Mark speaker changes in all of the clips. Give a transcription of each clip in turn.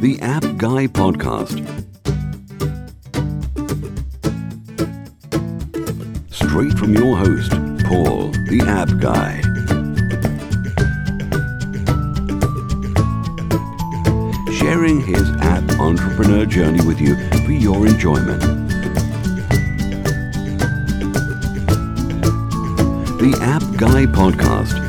Speaker 1: the App Guy Podcast. Straight from your host, Paul, the App Guy. Sharing his app entrepreneur journey with you for your enjoyment. The App Guy Podcast.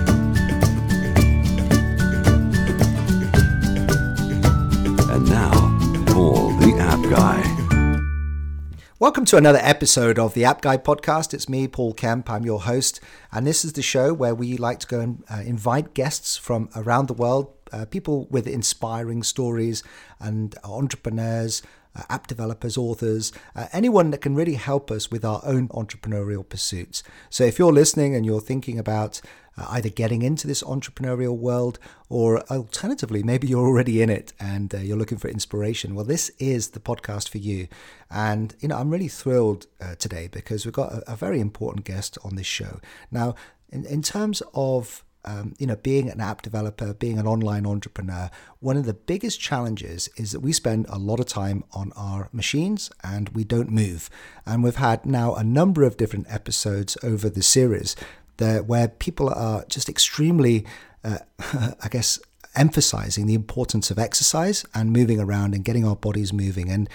Speaker 2: Welcome to another episode of the App Guy podcast. It's me, Paul Kemp. I'm your host, and this is the show where we like to go and uh, invite guests from around the world, uh, people with inspiring stories and entrepreneurs, uh, app developers, authors, uh, anyone that can really help us with our own entrepreneurial pursuits. So if you're listening and you're thinking about uh, either getting into this entrepreneurial world or alternatively, maybe you're already in it and uh, you're looking for inspiration. Well, this is the podcast for you. And, you know, I'm really thrilled uh, today because we've got a, a, very important guest on this show. Now, in, in terms of um, you know, being an app developer, being an online entrepreneur, one of the biggest challenges is that we spend a lot of time on our machines and we don't move. And we've had now a number of different episodes over the series where people are just extremely, uh, I guess, emphasizing the importance of exercise and moving around and getting our bodies moving. And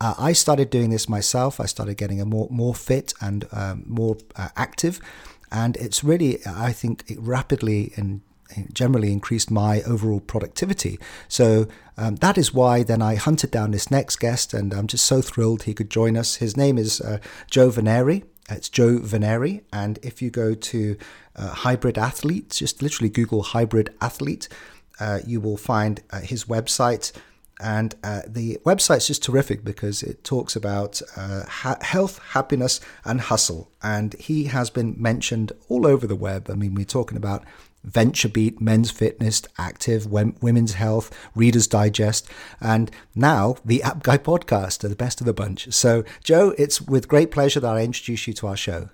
Speaker 2: uh, I started doing this myself. I started getting a more more fit and um, more uh, active and it's really I think it rapidly and generally increased my overall productivity. So um, that is why then I hunted down this next guest, and I'm just so thrilled he could join us. His name is uh, Joe Vennare. It's Joe Vennare, and if you go to uh, Hybrid Athlete, just literally Google Hybrid Athlete, uh, you will find uh, his website. And uh, the website's just terrific because it talks about uh, ha- health, happiness, and hustle. And he has been mentioned all over the web. I mean, we're talking about VentureBeat, Men's Fitness, Active, Women's Health, Reader's Digest, and now the App Guy podcast are the best of the bunch. So, Joe, it's with great pleasure that I introduce you to our show.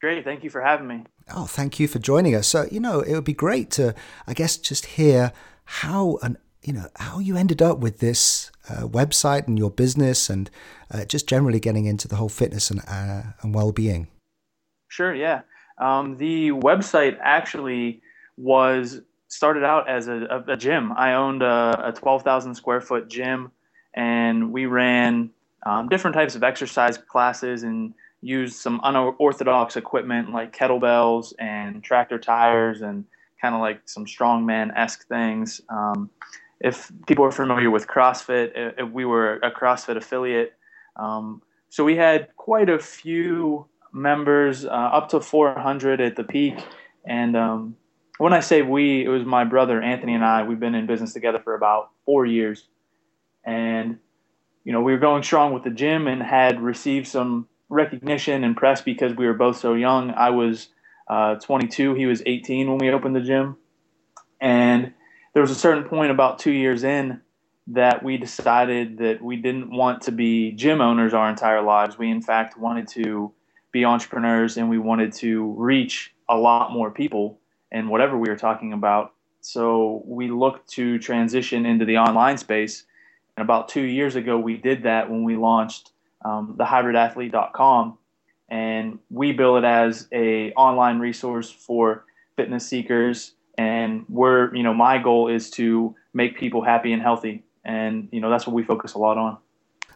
Speaker 3: Great. Thank you for having me.
Speaker 2: Oh, thank you for joining us. So, you know, it would be great to, I guess, just hear how an you know how you ended up with this uh, website and your business and uh, just generally getting into the whole fitness and uh, and well-being
Speaker 3: sure yeah um, the website actually was started out as a, a, a gym i owned a, a 12000 square foot gym and we ran um, different types of exercise classes and used some unorthodox equipment like kettlebells and tractor tires and kind of like some strongman esque things. Um, if people are familiar with CrossFit, uh, we were a CrossFit affiliate. Um, so we had quite a few members, uh, up to 400 at the peak. And um, when I say we, it was my brother Anthony and I. We've been in business together for about four years. And, you know, we were going strong with the gym and had received some recognition and press because we were both so young. I was uh, 22, he was 18 when we opened the gym. And there was a certain point about two years in that we decided that we didn't want to be gym owners our entire lives. We, in fact, wanted to be entrepreneurs and we wanted to reach a lot more people and whatever we were talking about. So we looked to transition into the online space. And about two years ago, we did that when we launched um, the hybridathlete.com. And we bill it as a online resource for fitness seekers and we're you know my goal is to make people happy and healthy and you know that's what we focus a lot on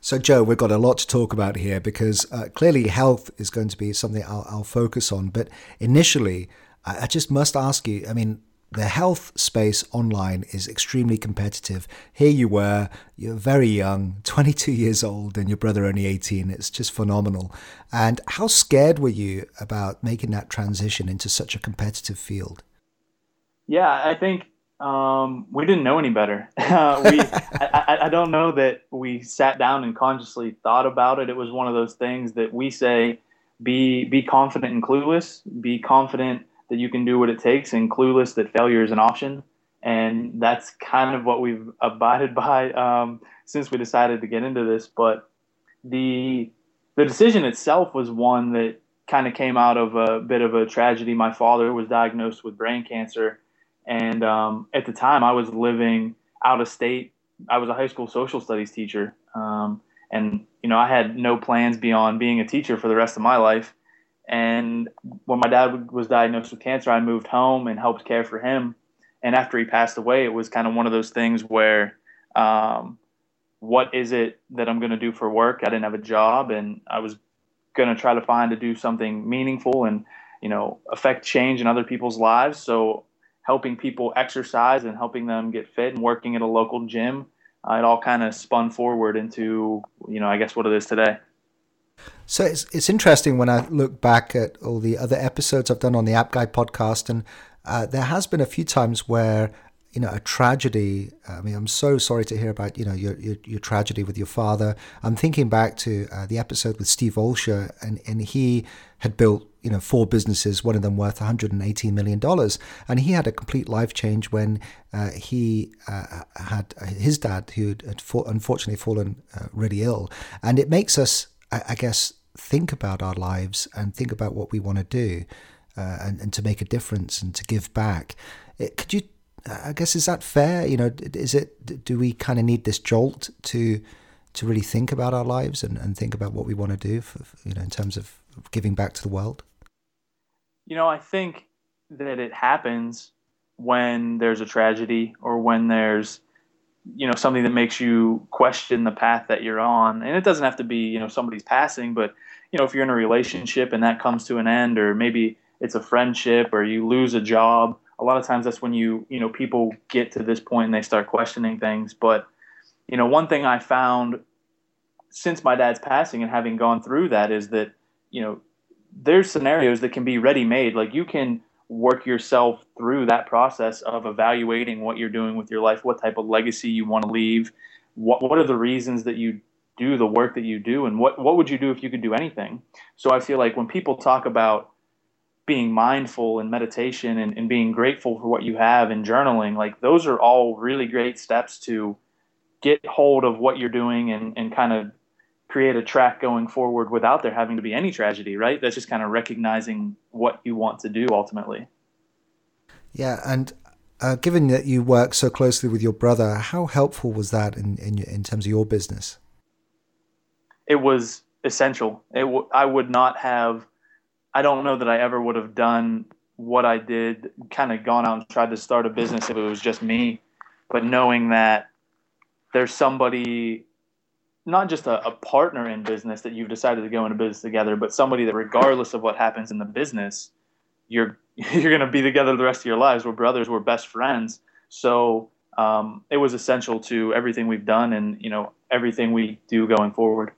Speaker 2: so joe we've got a lot to talk about here because uh, clearly health is going to be something I'll, I'll focus on but initially I, I just must ask you i mean the health space online is extremely competitive. Here you were, you're very young, 22 years old, and your brother only 18. It's just phenomenal. And how scared were you about making that transition into such a competitive field?
Speaker 3: Yeah, I think um, we didn't know any better. we, I, I, don't know that we sat down and consciously thought about it. It was one of those things that we say, be be confident and clueless. Be confident that you can do what it takes, and clueless that failure is an option. And that's kind of what we've abided by um, since we decided to get into this. But the the decision itself was one that kind of came out of a bit of a tragedy. My father was diagnosed with brain cancer and um, at the time, I was living out of state I was a high school social studies teacher, um, and you know I had no plans beyond being a teacher for the rest of my life. And when my dad was diagnosed with cancer, I moved home and helped care for him. And after he passed away, it was kind of one of those things where, um, what is it that I'm going to do for work? I didn't have a job, and I was going to try to find to do something meaningful and you know affect change in other people's lives. So helping people exercise and helping them get fit and working at a local gym, uh, it all kind of spun forward into you know I guess what it is today.
Speaker 2: So it's it's interesting when I look back at all the other episodes I've done on the App Guy podcast, and uh, there has been a few times where you know a tragedy. I mean, I'm so sorry to hear about you know your your, your tragedy with your father. I'm thinking back to uh, the episode with Steve Olsher, and and he had built you know four businesses, one of them worth 118 million dollars, and he had a complete life change when uh, he uh, had his dad who had unfortunately fallen uh, really ill, and it makes us I, I guess, think about our lives and think about what we want to do uh, and, and to make a difference and to give back. It, could you, I guess, is that fair? You know, is it, do we kind of need this jolt to, to really think about our lives and, and think about what we want to do for, you know, in terms of giving back to the world?
Speaker 3: You know, I think that it happens when there's a tragedy or when there's you know something that makes you question the path that you're on. And it doesn't have to be you know somebody's passing but you know if you're in a relationship and that comes to an end or maybe it's a friendship or you lose a job a lot of times that's when you you know people get to this point and they start questioning things. But you know one thing i found since my dad's passing and having gone through that is that you know there's scenarios that can be ready made like you can work yourself through that process of evaluating what you're doing with your life, what type of legacy you want to leave, what what are the reasons that you do the work that you do, and what what would you do if you could do anything. So I feel like when people talk about being mindful and meditation and, and being grateful for what you have and journaling, like those are all really great steps to get hold of what you're doing and, and kind of create a track going forward without there having to be any tragedy, right? That's just kind of recognizing what you want to do ultimately.
Speaker 2: Yeah, and uh, given that you work so closely with your brother, how helpful was that in in, in terms of your business?
Speaker 3: It was essential. It w- I would not have. I don't know that I ever would have done what I did. Kind of gone out and tried to start a business if it was just me, but knowing that there's somebody not just a, a, partner in business that you've decided to go into business together, but somebody that regardless of what happens in the business, you're you're going to be together the rest of your lives. We're brothers. We're best friends. So um, it was essential to everything we've done and you know everything we do going forward.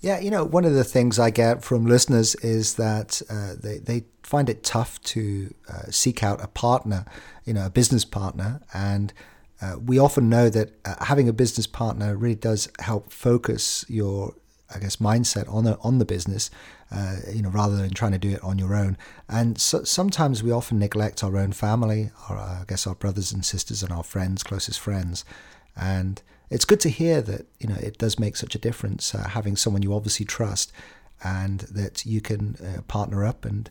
Speaker 2: Yeah, you know, one of the things I get from listeners is that uh, they they find it tough to uh, seek out a partner, you know, a business partner, and uh, we often know that uh, having a business partner really does help focus your, I guess, mindset on the, on the business, uh, you know, rather than trying to do it on your own. And so, sometimes we often neglect our own family, or uh, I guess our brothers and sisters and our friends, closest friends. And it's good to hear that you know it does make such a difference uh, having someone you obviously trust, and that you can uh, partner up and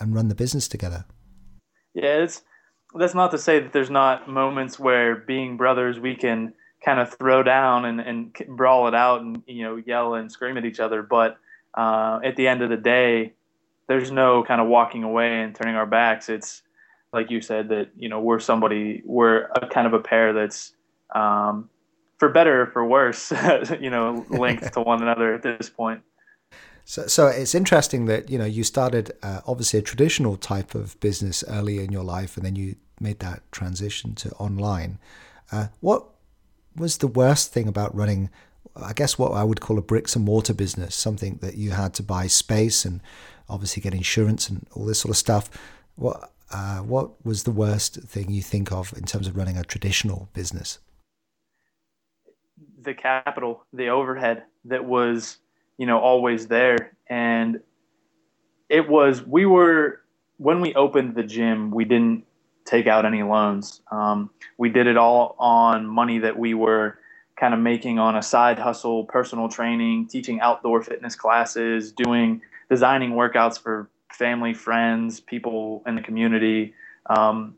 Speaker 2: and run the business together.
Speaker 3: Yeah, it's that's not to say that there's not moments where being brothers we can kind of throw down and, and brawl it out and you know yell and scream at each other. But uh, at the end of the day there's no kind of walking away and turning our backs. It's like you said that you know we're somebody we're a kind of a pair that's um, for better or for worse you know linked to one another at this point
Speaker 2: so, so it's interesting that you know you started uh, obviously a traditional type of business early in your life, and then you made that transition to online. Uh, what was the worst thing about running? I guess what I would call a bricks and mortar business, something that you had to buy space and obviously get insurance and all this sort of stuff. What uh, what was the worst thing you think of in terms of running a traditional business?
Speaker 3: The capital, the overhead that was you know, always there. And it was, we were, when we opened the gym, we didn't take out any loans. Um, we did it all on money that we were kind of making on a side hustle, personal training, teaching outdoor fitness classes, doing designing workouts for family, friends, people in the community. Um,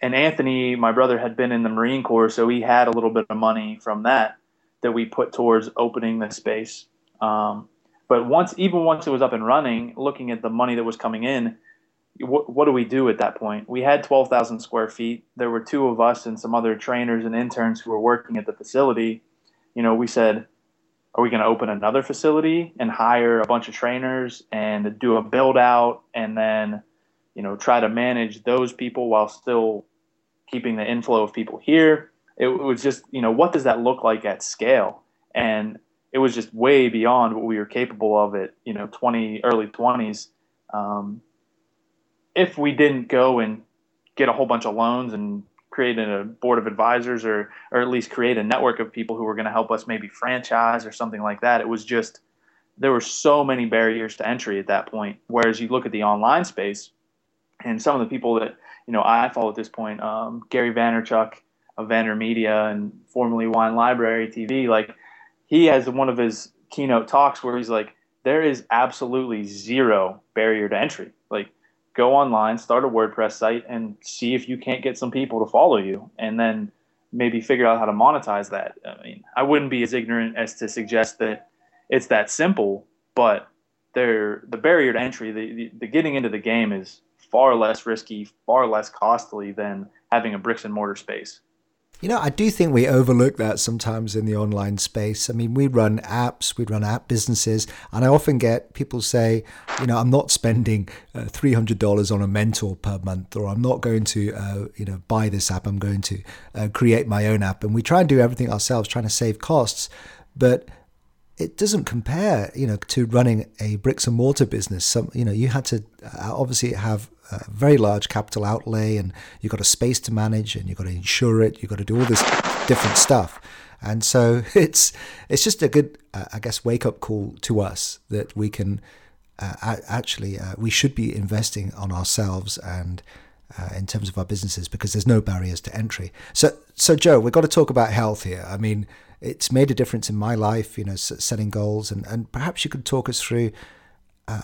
Speaker 3: and Anthony, my brother, had been in the Marine Corps, so he had a little bit of money from that that we put towards opening the space. Um, but once, even once it was up and running, looking at the money that was coming in, what, what do we do at that point? We had 12,000 square feet. There were two of us and some other trainers and interns who were working at the facility. You know, we said, are we going to open another facility and hire a bunch of trainers and do a build out and then, you know, try to manage those people while still keeping the inflow of people here? It was just, you know, what does that look like at scale? And it was just way beyond what we were capable of at, you know, 20, early 20s. Um, if we didn't go and get a whole bunch of loans and create a board of advisors or or at least create a network of people who were going to help us maybe franchise or something like that it was just there were so many barriers to entry at that point whereas you look at the online space and some of the people that you know I follow at this point um, Gary Vaynerchuk of VaynerMedia and formerly Wine Library TV like he has one of his keynote talks where he's like there is absolutely zero barrier to entry like go online, start a WordPress site, and see if you can't get some people to follow you, and then maybe figure out how to monetize that. I mean, I wouldn't be as ignorant as to suggest that it's that simple, but there the barrier to entry, the, the, the getting into the game is far less risky, far less costly than having a bricks and mortar space.
Speaker 2: You know, I do think we overlook that sometimes in the online space. I mean, we run apps, we run app businesses, and I often get people say, you know, I'm not spending uh, $300 on a mentor per month, or I'm not going to, uh, you know, buy this app, I'm going to uh, create my own app. And we try and do everything ourselves, trying to save costs. But it doesn't compare, you know, to running a bricks and mortar business. Some, you know, you had to uh, obviously have a very large capital outlay, and you've got a space to manage, and you've got to insure it, you've got to do all this different stuff. And so it's it's just a good, uh, I guess, wake up call to us that we can uh, actually uh, we should be investing on ourselves and. Uh, in terms of our businesses, because there's no barriers to entry. So, so Joe, we've got to talk about health here. I mean, it's made a difference in my life, you know, setting goals, and, and perhaps you could talk us through uh,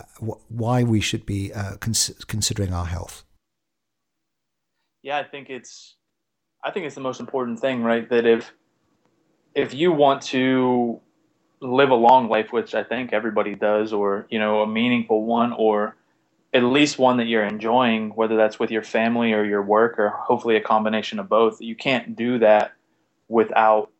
Speaker 2: why we should be uh, cons- considering our health.
Speaker 3: Yeah, I think it's, I think it's the most important thing, right? That if, if you want to live a long life, which I think everybody does, or you know, a meaningful one, or at least one that you're enjoying, whether that's with your family or your work, or hopefully a combination of both. You can't do that without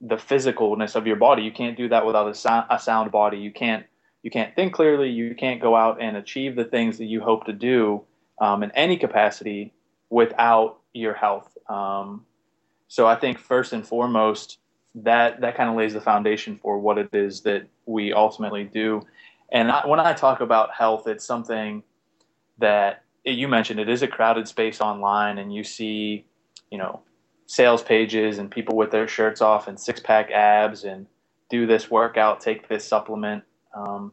Speaker 3: the physicalness of your body. You can't do that without a, sound, a sound body. You can't you can't think clearly. You can't go out and achieve the things that you hope to do um, in any capacity without your health. Um, so I think first and foremost that that kind of lays the foundation for what it is that we ultimately do. And I, when I talk about health, it's something that you mentioned. It is a crowded space online, and you see, you know, sales pages and people with their shirts off and six pack abs and do this workout, take this supplement. Um,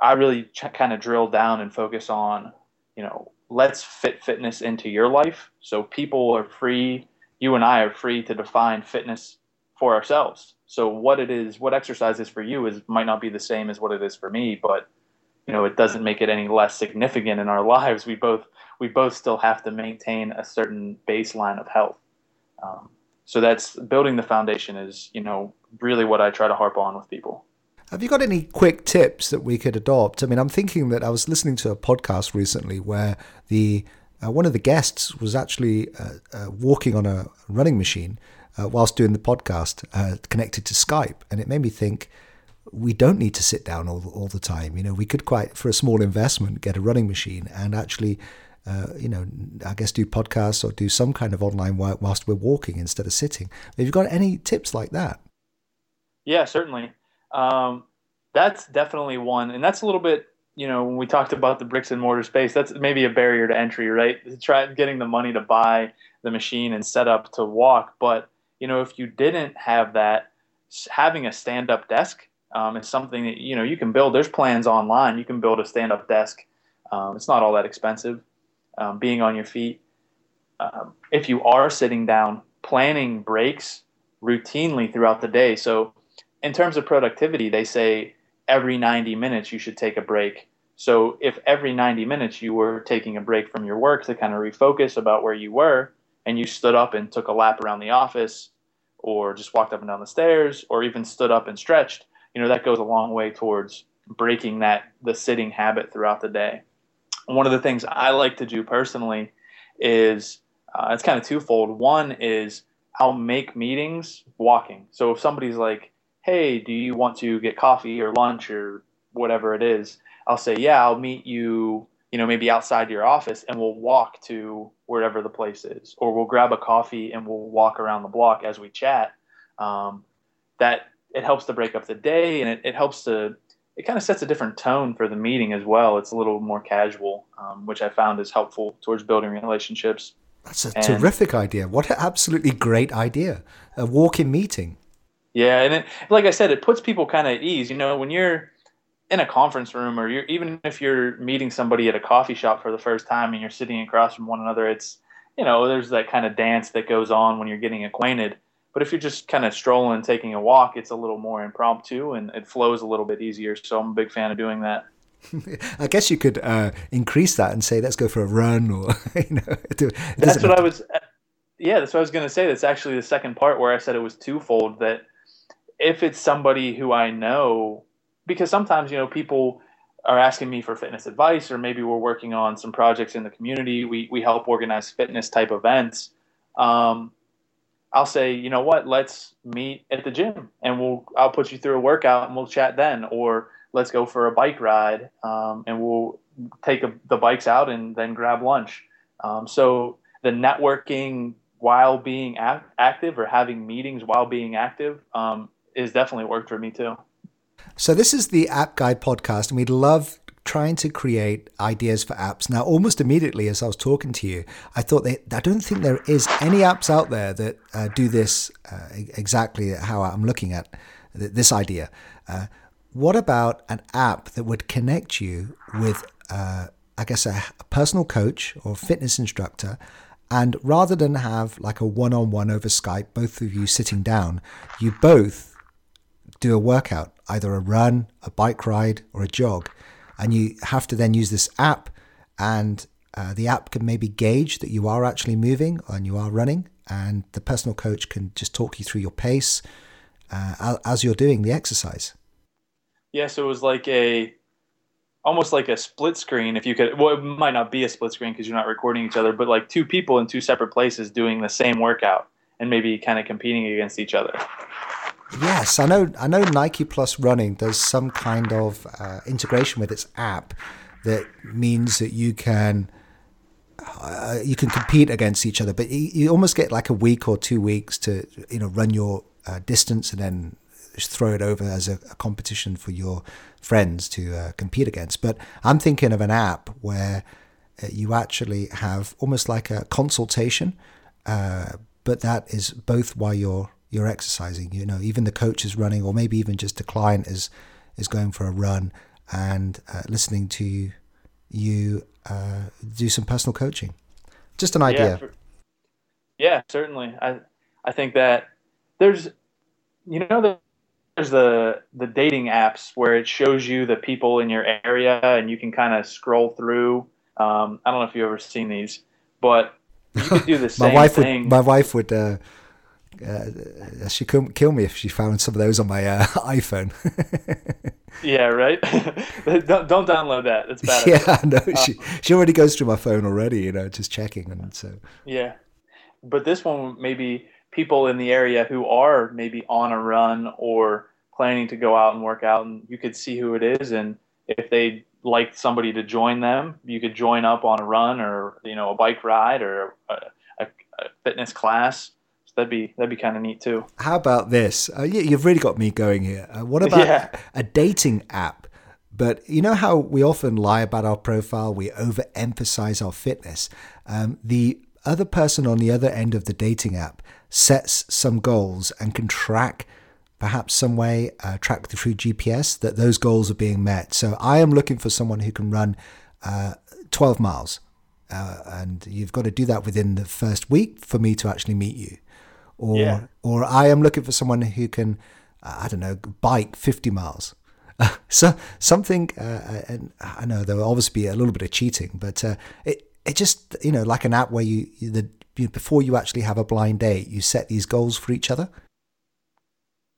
Speaker 3: I really ch- kind of drill down and focus on, you know, let's fit fitness into your life. So people are free, you and I are free to define fitness for ourselves. So what it is, what exercise is for you is might not be the same as what it is for me, but you know, it doesn't make it any less significant in our lives. We both we both still have to maintain a certain baseline of health. Um, so that's building the foundation is you know really what I try to harp on with people.
Speaker 2: Have you got any quick tips that we could adopt? I mean, I'm thinking that I was listening to a podcast recently where the uh, one of the guests was actually uh, uh, walking on a running machine uh, whilst doing the podcast, uh, connected to Skype, and it made me think we don't need to sit down all all the time. You know, we could quite for a small investment get a running machine and actually uh, you know, I guess do podcasts or do some kind of online work whilst we're walking instead of sitting. Have you got any tips like that?
Speaker 3: Yeah, certainly. Um, that's definitely one, and that's a little bit. You know, when we talked about the bricks and mortar space, that's maybe a barrier to entry, right? Try getting the money to buy the machine and set up to walk. But you know, if you didn't have that, having a stand-up desk um, is something that you know you can build. There's plans online. You can build a stand-up desk. Um, it's not all that expensive um, being on your feet. Um, if you are sitting down, planning breaks routinely throughout the day. So, in terms of productivity, they say every 90 minutes you should take a break So if every 90 minutes you were taking a break from your work to kind of refocus about where you were, and you stood up and took a lap around the office, or just walked up and down the stairs, or even stood up and stretched, you know that goes a long way towards breaking that the sitting habit throughout the day. One of the things I like to do personally is uh, it's kind of twofold. One is I'll make meetings walking. So if somebody's like, "Hey, do you want to get coffee or lunch or whatever it is?" I'll say, "Yeah, I'll meet you, you know, maybe outside your office and we'll walk to wherever the place is, or we'll grab a coffee and we'll walk around the block as we chat." Um, that it helps to break up the day and it, it helps to it kind of sets a different tone for the meeting as well. It's a little more casual, um, which I found is helpful towards building relationships.
Speaker 2: That's a and, terrific idea. What an absolutely great idea. A walk-in meeting.
Speaker 3: Yeah, and it, like I said, it puts people kind of at ease. You know, when you're in a conference room or you're even if you're meeting somebody at a coffee shop for the first time and you're sitting across from one another, it's you know, there's that kind of dance that goes on when you're getting acquainted. But if you're just kind of strolling, taking a walk, it's a little more impromptu and it flows a little bit easier. So I'm a big fan of doing that.
Speaker 2: I guess you could uh, increase that and say, let's go for a run or, you know.
Speaker 3: that's what I was, yeah, that's what I was going to say. That's actually the second part where I said it was twofold that if it's somebody who I know, because sometimes, you know, people are asking me for fitness advice or maybe we're working on some projects in the community. We, we help organize fitness type events. Um, I'll say, you know what, let's meet at the gym and we'll I'll put you through a workout and we'll chat then. Or let's go for a bike ride um, and we'll take a, the bikes out and then grab lunch. Um, so the networking while being active or having meetings while being active um, is definitely worked for me too.
Speaker 2: So this is the App Guy podcast, and we'd love trying to create ideas for apps. Now, almost immediately as I was talking to you, I thought that I don't think there is any apps out there that uh, do this uh, exactly how I'm looking at this idea. Uh, what about an app that would connect you with, uh, I guess, a, a personal coach or fitness instructor? And rather than have like a one on one over Skype, both of you sitting down, you both do a workout, either a run, a bike ride, or a jog. And you have to then use this app, and uh, the app can maybe gauge that you are actually moving and you are running. And the personal coach can just talk you through your pace uh, as you're doing the exercise.
Speaker 3: Yeah, so it was like a almost like a split screen if you could well it might not be a split screen because you're not recording each other but like two people in two separate places doing the same workout and maybe kind of competing against each other
Speaker 2: yes i know i know nike plus running does some kind of uh, integration with its app that means that you can uh, you can compete against each other but you, you, almost get like a week or two weeks to you know run your uh, distance and then throw it over as a, a competition for your friends to uh, compete against. But I'm thinking of an app where uh, you actually have almost like a consultation, uh, but that is both while you're you're exercising. You know, even the coach is running, or maybe even just the client is is going for a run and uh, listening to you uh, do some personal coaching. Just an idea.
Speaker 3: Yeah, for, yeah, certainly. I I think that there's you know the there's the the dating apps where it shows you the people in your area and you can kind of scroll through. Um, I don't know if you've ever seen these, but you could do the same
Speaker 2: my wife
Speaker 3: thing.
Speaker 2: Would, my wife would. Uh, uh, she could kill me if she found some of those on my uh, iPhone.
Speaker 3: yeah, right. don't, don't download that. It's bad.
Speaker 2: Yeah, no. Uh, she she already goes through my phone already. You know, just checking, and so.
Speaker 3: Yeah, but this one maybe people in the area who are maybe on a run or planning to go out and work out and you could see who it is and if they like somebody to join them you could join up on a run or you know a bike ride or a, a, a fitness class that'd be that'd be kind of neat too
Speaker 2: how about this uh, you've really got me going here uh, what about yeah. a dating app but you know how we often lie about our profile we overemphasize our fitness um, the other person on the other end of the dating app sets some goals and can track perhaps some way uh, track through GPS that those goals are being met. So I am looking for someone who can run uh, 12 miles. Uh, and you've got to do that within the first week for me to actually meet you. Or, yeah. or I am looking for someone who can, uh, I don't know, bike 50 miles. so something, uh, and I know there will obviously be a little bit of cheating, but uh, it it just you know like an app where you the you, before you actually have a blind date, you set these goals for each other.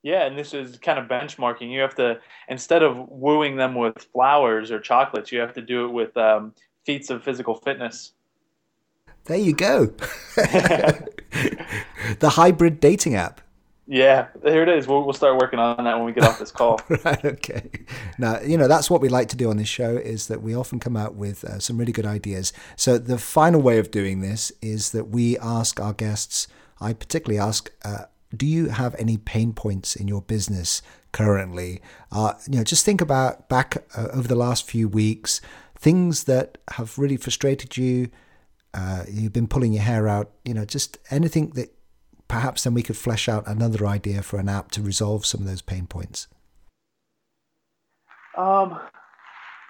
Speaker 3: Yeah, and this is kind of benchmarking. You have to instead of wooing them with flowers or chocolates, you have to do it with um, feats of physical fitness.
Speaker 2: There you go. the hybrid dating app.
Speaker 3: Yeah, here it is. We'll, we'll start working on that when we get off this call.
Speaker 2: right. Okay. Now, you know, that's what we like to do on this show is that we often come out with uh, some really good ideas. So the final way of doing this is that we ask our guests, I particularly ask, uh, do you have any pain points in your business currently? Uh, you know, just think about back uh, over the last few weeks, things that have really frustrated you. Uh, you've been pulling your hair out. You know, just anything that perhaps then we could flesh out another idea for an app to resolve some of those pain points.
Speaker 3: Um,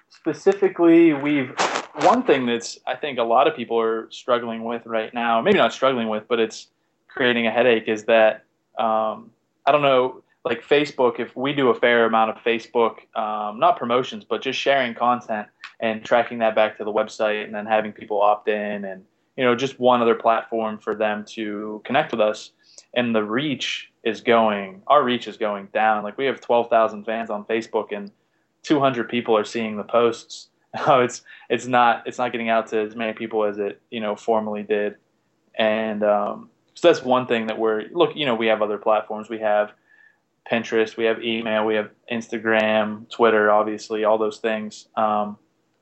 Speaker 3: specifically, we've one thing that's I think a lot of people are struggling with right now. Maybe not struggling with, but it's creating a headache. Is that um, I don't know, like Facebook. If we do a fair amount of Facebook, um, not promotions, but just sharing content and tracking that back to the website, and then having people opt in, and you know, just one other platform for them to connect with us. And the reach is going, our reach is going down. Like we have 12,000 fans on Facebook, and 200 people are seeing the posts. Oh, it's it's not it's not getting out to as many people as it you know formerly did, and um, so that's one thing that we're look. You know, we have other platforms. We have Pinterest, we have email, we have Instagram, Twitter, obviously, all those things. Um,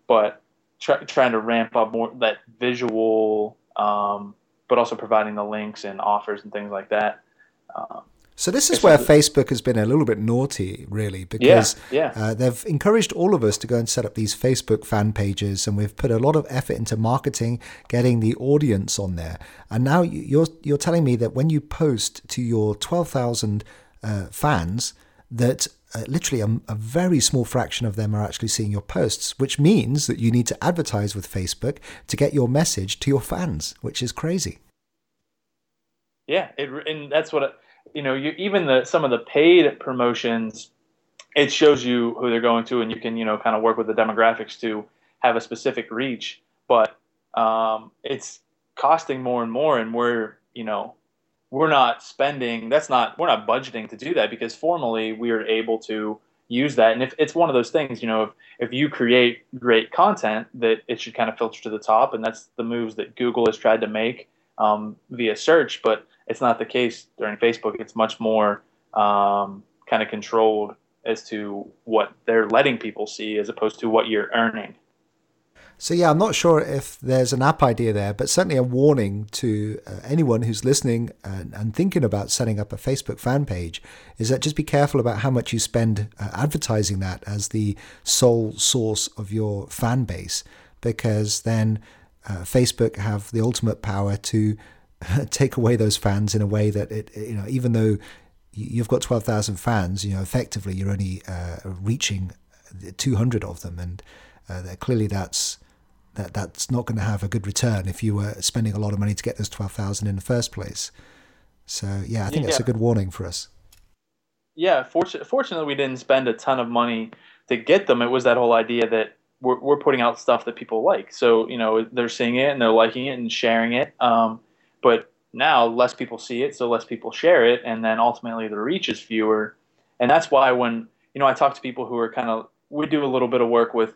Speaker 3: but try, trying to ramp up more that visual, um, but also providing the links and offers and things like that. Um,
Speaker 2: so this is where Facebook has been a little bit naughty, really, because
Speaker 3: yeah,
Speaker 2: yeah. Uh, they've encouraged all of us to go and set up these Facebook fan pages, and we've put a lot of effort into marketing, getting the audience on there. And now you're you're telling me that when you post to your twelve thousand uh, fans, that uh, literally a, a very small fraction of them are actually seeing your posts, which means that you need to advertise with Facebook to get your message to your fans, which is crazy.
Speaker 3: Yeah, it, and that's what. You know, you even the some of the paid promotions, it shows you who they're going to, and you can you know kind of work with the demographics to have a specific reach. But um, it's costing more and more, and we're you know we're not spending. That's not we're not budgeting to do that because formally we are able to use that. And if it's one of those things, you know, if if you create great content, that it should kind of filter to the top, and that's the moves that Google has tried to make um, via search. But it's not the case during Facebook. It's much more um, kind of controlled as to what they're letting people see as opposed to what you're earning.
Speaker 2: So yeah, I'm not sure if there's an app idea there, but certainly a warning to uh, anyone who's listening and, and, thinking about setting up a Facebook fan page is that just be careful about how much you spend uh, advertising that as the sole source of your fan base, because then uh, Facebook have the ultimate power to take away those fans in a way that it, you know, even though you've got 12,000 fans, you know, effectively you're only uh, reaching 200 of them. And uh, clearly that's, that, that's not going to have a good return if you were spending a lot of money to get those 12,000 in the first place. So, yeah, I think yeah. that's a good warning for us.
Speaker 3: Yeah, fortunately, fortunately, we didn't spend a ton of money to get them. It was that whole idea that we're, we're putting out stuff that people like. So, you know, they're seeing it and they're liking it and sharing it. Um, but now less people see it, so less people share it, and then ultimately the reach is fewer. And that's why when you know I talk to people who are kind of we do a little bit of work with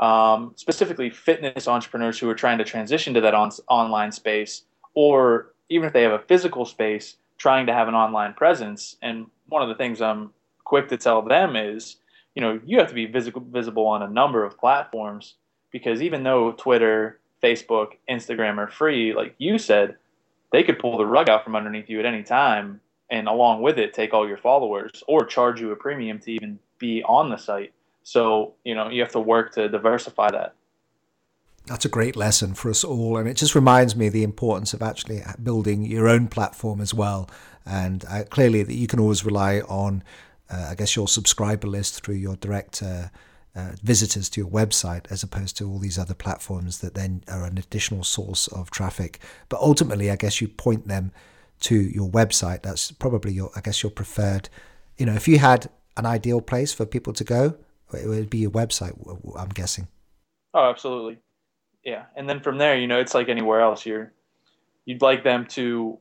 Speaker 3: um, specifically fitness entrepreneurs who are trying to transition to that on, online space, or even if they have a physical space, trying to have an online presence. And one of the things I'm quick to tell them is, you know, you have to be visible visible on a number of platforms because even though Twitter, Facebook, Instagram are free, like you said, they could pull the rug out from underneath you at any time and along with it take all your followers or charge you a premium to even be on the site so you know you have to work to diversify that
Speaker 2: that's a great lesson for us all and it just reminds me the importance of actually building your own platform as well and uh, clearly that you can always rely on uh, i guess your subscriber list through your direct uh, uh, visitors to your website as opposed to all these other platforms that then are an additional source of traffic. But ultimately, I guess you point them to your website. That's probably your, I guess, your preferred. You know, if you had an ideal place for people to go, it would be your website. I'm guessing.
Speaker 3: Oh, absolutely. Yeah, and then from there, you know, it's like anywhere else. You're you'd like them to,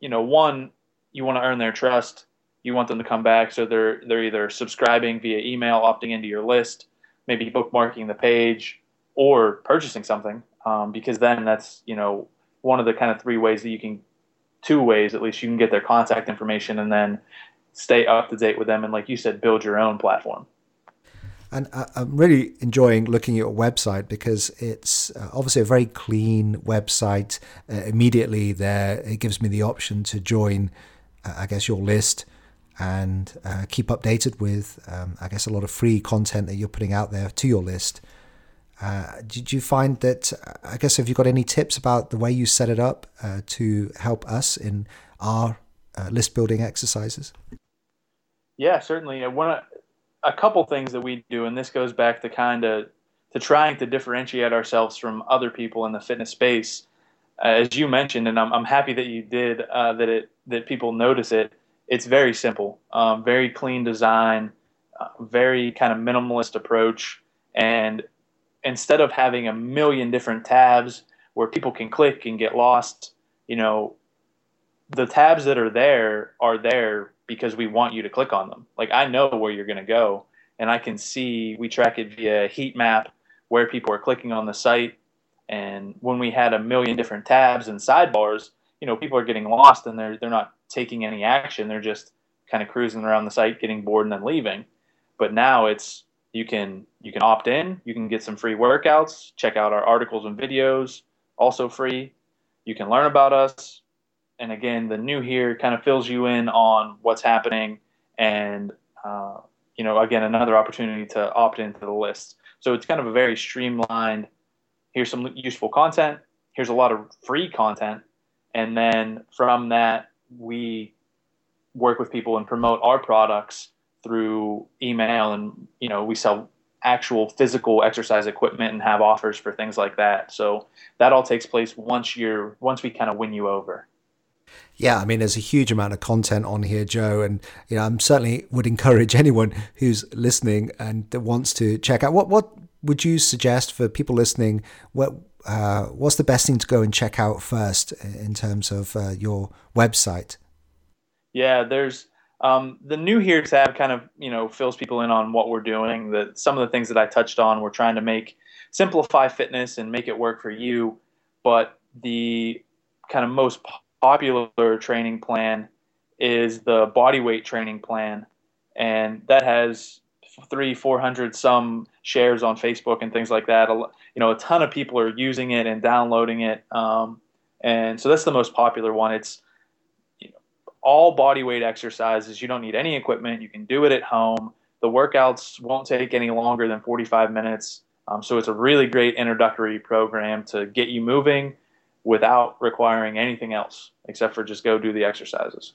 Speaker 3: you know, one, you want to earn their trust. You want them to come back, so they're they're either subscribing via email, opting into your list, maybe bookmarking the page, or purchasing something. Um, because then that's you know one of the kind of three ways that you can, two ways at least you can get their contact information and then stay up to date with them and like you said, build your own platform.
Speaker 2: And I'm really enjoying looking at your website because it's uh, obviously a very clean website. Uh, immediately there, it gives me the option to join, uh, I guess, your list and uh, keep updated with, um, I guess, a lot of free content that you're putting out there to your list. Uh, did you find that, I guess, have you got any tips about the way you set it up uh, to help us in our list building exercises?
Speaker 3: Yeah, certainly. One, a couple things that we do, and this goes back to kind of to trying to differentiate ourselves from other people in the fitness space. Uh, as you mentioned, and I'm, I'm happy that you did uh, that it that people notice it. It's very simple, um, very clean design, uh, very kind of minimalist approach, and instead of having a million different tabs where people can click and get lost, you know, the tabs that are there are there because we want you to click on them. Like I know where you're going to go, and I can see we track it via heat map where people are clicking on the site. And when we had a million different tabs and sidebars, you know, people are getting lost and they're they're not taking any action. They're just kind of cruising around the site, getting bored, and then leaving. But now it's you can you can opt in, you can get some free workouts, check out our articles and videos, also free. You can learn about us, and again, the new here kind of fills you in on what's happening, and uh, you know, again, another opportunity to opt into the list. So it's kind of a very streamlined. Here's some useful content. Here's a lot of free content, and then from that we work with people and promote our products through email, and you know, we sell actual physical exercise equipment and have offers for things like that. So that all takes place once you're once we kind of win you over.
Speaker 2: Yeah, I mean, there's a huge amount of content on here, Joe, and you know, I'm certainly would encourage anyone who's listening and that wants to check out. What what would you suggest for people listening? What uh, what's the best thing to go and check out first in terms of uh, your website?
Speaker 3: Yeah, there's um, the new here tab kind of you know fills people in on what we're doing. That some of the things that I touched on, we're trying to make simplify fitness and make it work for you, but the kind of most popular training plan is the body weight training plan, and that has three, four hundred some shares on Facebook and things like that. You know, a ton of people are using it and downloading it, um, and so that's the most popular one. It's you know, all body weight exercises. You don't need any equipment. You can do it at home. The workouts won't take any longer than 45 minutes. Um, so it's a really great introductory program to get you moving without requiring anything else except for just go do the exercises.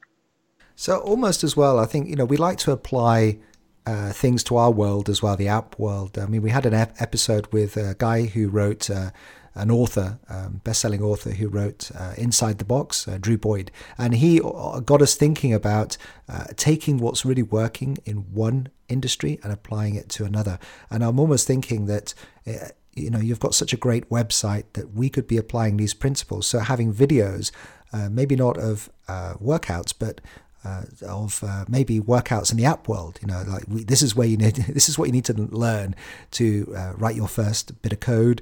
Speaker 2: So almost as well, I think you know we like to apply uh, things to our world as well, the app world. I mean, we had an ep- episode with a guy who wrote. Uh, an author, um, best-selling author who wrote uh, Inside the Box, uh, Drew Boyd, and he uh, got us thinking about uh, taking what's really working in one industry and applying it to another. And I'm almost thinking that uh, you know you've got such a great website that we could be applying these principles. So having videos uh, maybe not of uh, workouts but uh, of uh, maybe workouts in the app world you know like we, this is where you need this is what you need to learn to uh, write your first bit of code.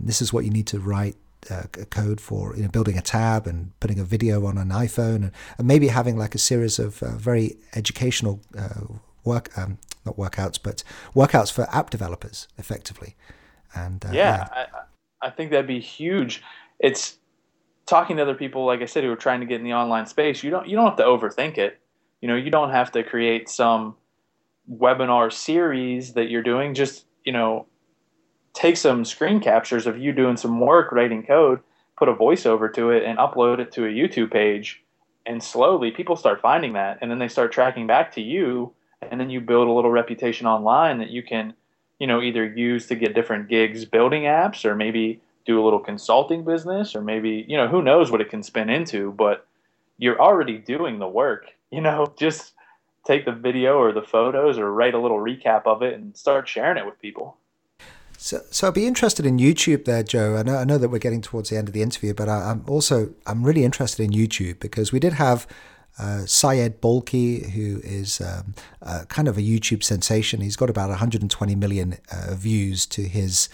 Speaker 2: This is what you need to write uh, code for you know, building a tab and putting a video on an iPhone and, and maybe having like a series of very educational work um, not workouts but workouts for app developers effectively and
Speaker 3: uh, yeah, yeah. I, I think that'd be huge. It's talking to other people, like I said, who are trying to get in the online space. You don't you don't have to overthink it. You know, you don't have to create some webinar series that you're doing. Just you know, take some screen captures of you doing some work writing code, put a voiceover to it, and upload it to a YouTube page. And slowly, people start finding that, and then they start tracking back to you, and then you build a little reputation online that you can you know, either use to get different gigs building apps or maybe do a little consulting business or maybe, you know, who knows what it can spin into, but you're already doing the work. You know, just take the video or the photos or write a little recap of it and start sharing it with people.
Speaker 2: So, so I'd be interested in YouTube there, Joe. I know, I know that we're getting towards the end of the interview, but I, am also I'm really interested in YouTube because we did have uh, Syed Balkhi, who is um, uh, kind of a YouTube sensation. He's got about 120 million uh, views to his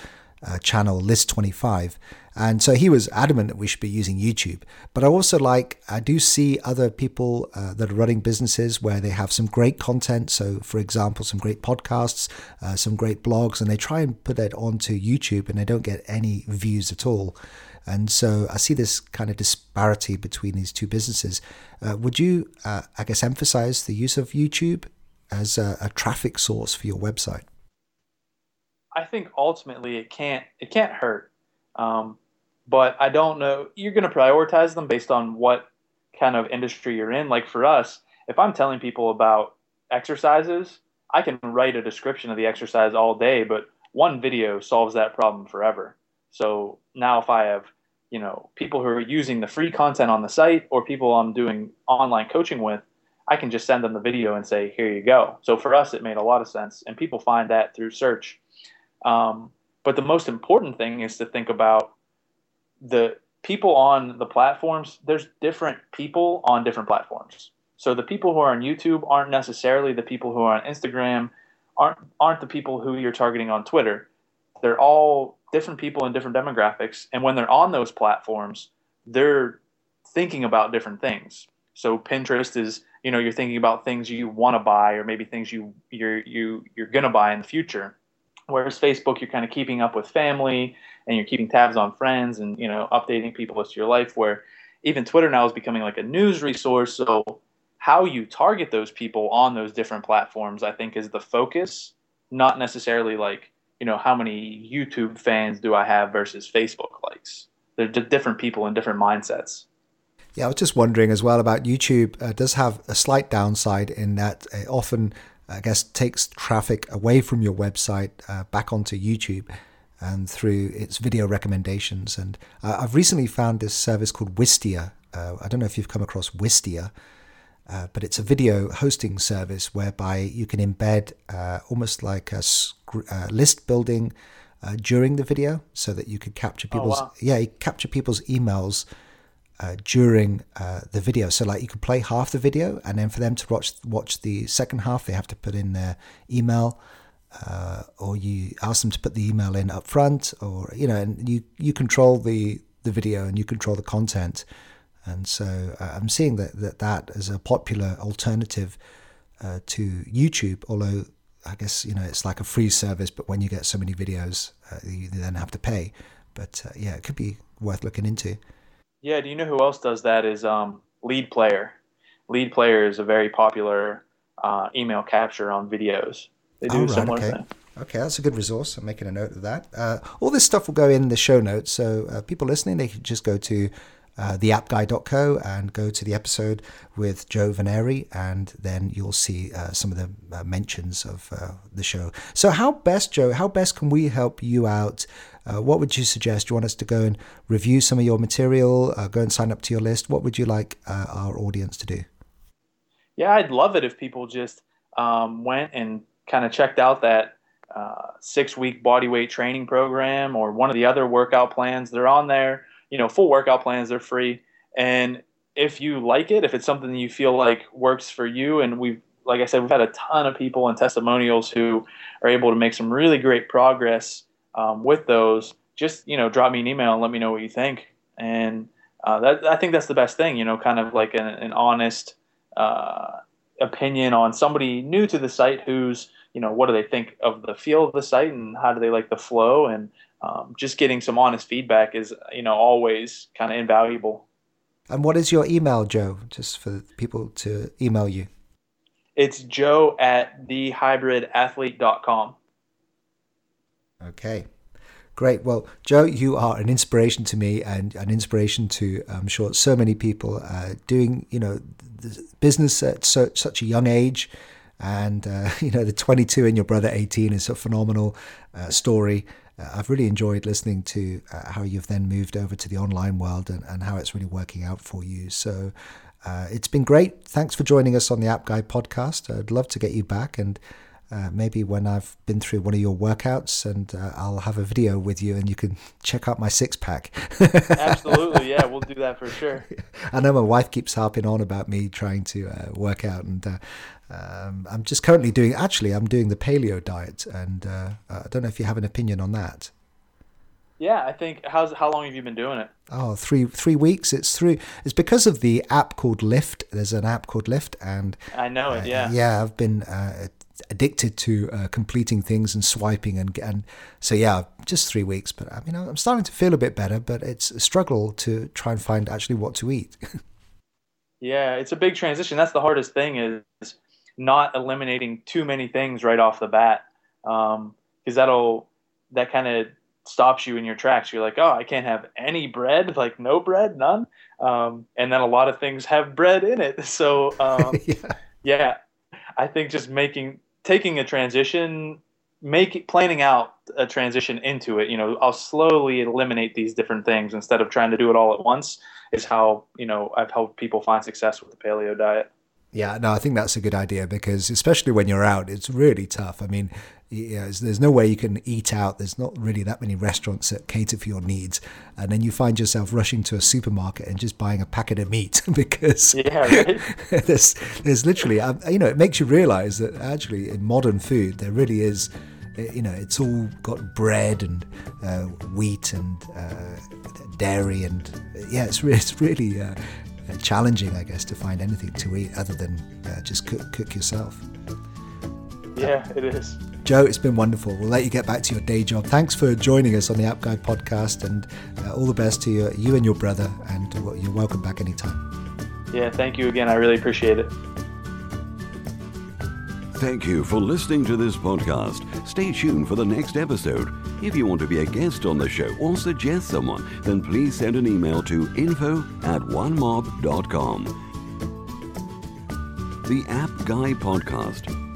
Speaker 2: uh, channel List25. And so he was adamant that we should be using YouTube. But I also like, I do see other people uh, that are running businesses where they have some great content. So, for example, some great podcasts, uh, some great blogs, and they try and put it onto YouTube and they don't get any views at all. And so I see this kind of disparity between these two businesses. Uh, would you, uh, I guess, emphasize the use of YouTube as a, a traffic source for your website?
Speaker 3: I think ultimately it can't it can't hurt. Um, but I don't know. You're going to prioritize them based on what kind of industry you're in. Like for us, if I'm telling people about exercises, I can write a description of the exercise all day, but one video solves that problem forever. So now if I have, you know, people who are using the free content on the site or people I'm doing online coaching with, I can just send them the video and say, here you go. So for us, it made a lot of sense. And people find that through search. Um, but the most important thing is to think about the people on the platforms. There's different people on different platforms. So the people who are on YouTube aren't necessarily the people who are on Instagram, aren't aren't the people who you're targeting on Twitter. They're all different people in different demographics, and when they're on those platforms, they're thinking about different things. So Pinterest is, you know, you're thinking about things you want to buy, or maybe things you you're you you're gonna buy in the future. Whereas Facebook, you're kind of keeping up with family and you're keeping tabs on friends and you know updating people as to your life. Where even Twitter now is becoming like a news resource. So how you target those people on those different platforms, I think, is the focus, not necessarily like you know how many YouTube fans do I have versus Facebook likes. They're just different people and different mindsets.
Speaker 2: Yeah, I was just wondering as well about YouTube. Uh, does have a slight downside in that it often I guess, takes traffic away from your website uh, back onto YouTube and through its video recommendations. And uh, I've recently found this service called Wistia. Uh, I don't know if you've come across Wistia, uh, but it's a video hosting service whereby you can embed uh, almost like a uh, list building during the video, so that you can capture oh, people's oh, wow. yeah, capture people's emails uh, during uh, the video. So like you can play half the video, and then for them to watch watch the second half, they have to put in their email, uh, or you ask them to put the email in up front, or you know, and you you control the the video and you control the content. And so uh, I'm seeing that that that is a popular alternative uh, to YouTube, although. I guess you know it's like a free service, but when you get so many videos, uh, you then have to pay. But yeah, it could be worth looking into.
Speaker 3: Yeah, do you know who else does that? Is um, Lead Player. Lead Player is a very popular uh, email capture on videos. They do oh, right, similar
Speaker 2: okay. Okay, that's a good resource. I'm making a note of that. Uh, all this stuff will go in the show notes, so uh, people listening, they can just go to uh, theappguy.co and go to the episode with Joe Vennare, and then you'll see uh, some of the uh, mentions of uh, the show. So, how best, Joe? How best can we help you out? Uh, what would you suggest? Do you want us to go and review some of your material? Uh, go and sign up to your list. What would you like our audience to do?
Speaker 3: Yeah, I'd love it if people just um, went and kind of checked out that six week body weight training program or one of the other workout plans. They're on there you know, full workout plans. They're free, and if you like it, if it's something you feel like works for you, and we've like I said, we've had a ton of people and testimonials who are able to make some really great progress um, with those. Just you know, drop me an email and let me know what you think. And uh, that I think that's the best thing. You know, kind of like an, an honest uh, opinion on somebody new to the site who's you know what do they think of the feel of the site and how do they like the flow and um, just getting some honest feedback is you know always kind of invaluable.
Speaker 2: And what is your email, Joe? Just for people to email you.
Speaker 3: It's joe at thehybridathlete.com.
Speaker 2: Okay. Great. Well, Joe, you are an inspiration to me and an inspiration to, I'm sure, so many people uh, doing, you know, business at so, such a young age. And, uh, you know, the 22 and your brother 18 is a phenomenal uh, story uh, I've really enjoyed listening to uh, how you've then moved over to the online world and, and how it's really working out for you. So, uh, it's been great. Thanks for joining us on the App Guy podcast. I'd love to get you back and uh, maybe when I've been through one of your workouts and uh, I'll have a video with you and you can check out my six pack.
Speaker 3: Absolutely, yeah, we'll do that for sure.
Speaker 2: I know my wife keeps harping on about me trying to uh, work out, and uh, um, I'm just currently doing. Actually, I'm doing the paleo diet, and uh, I don't know if you have an opinion on that.
Speaker 3: Yeah, I think how's how long have you been doing it?
Speaker 2: Oh, three three weeks. It's through. It's because of the app called Lift. There's an app called Lift, and
Speaker 3: I know it. Yeah,
Speaker 2: yeah. I've been uh, addicted to uh, completing things and swiping and and so yeah, just three weeks. But I mean, I'm starting to feel a bit better, but it's a struggle to try and find actually what to eat.
Speaker 3: yeah, it's a big transition. That's the hardest thing is not eliminating too many things right off the bat, because um, that'll that kind of stops you in your tracks. You're like, oh, I can't have any bread, like no bread, none. Um, and then a lot of things have bread in it. So um, yeah. yeah, I think just making taking a transition, make planning out a transition into it. You know, I'll slowly eliminate these different things instead of trying to do it all at once. Is how you know I've helped people find success with the paleo diet.
Speaker 2: Yeah, no, I think that's a good idea because especially when you're out, it's really tough. I mean, yeah, there's no way you can eat out. There's not really that many restaurants that cater for your needs, and then you find yourself rushing to a supermarket and just buying a packet of meat because
Speaker 3: yeah, right?
Speaker 2: there's there's literally um, you know it makes you realize that actually in modern food there really is eh, you know it's all got bread and uh, wheat and uh, dairy and yeah it's it's really uh, challenging I guess to find anything to eat other than uh, just cook cook yourself.
Speaker 3: Yeah, it is.
Speaker 2: Joe, it's been wonderful. We'll let you get back to your day job. Thanks for joining us on the App Guy podcast, and uh, all the best to you, you and your brother. And uh, you're welcome back anytime.
Speaker 3: Yeah, thank you again. I really appreciate it.
Speaker 1: Thank you for listening to this podcast. Stay tuned for the next episode. If you want to be a guest on the show or suggest someone, then please send an email to info at onemob.com. The App Guy Podcast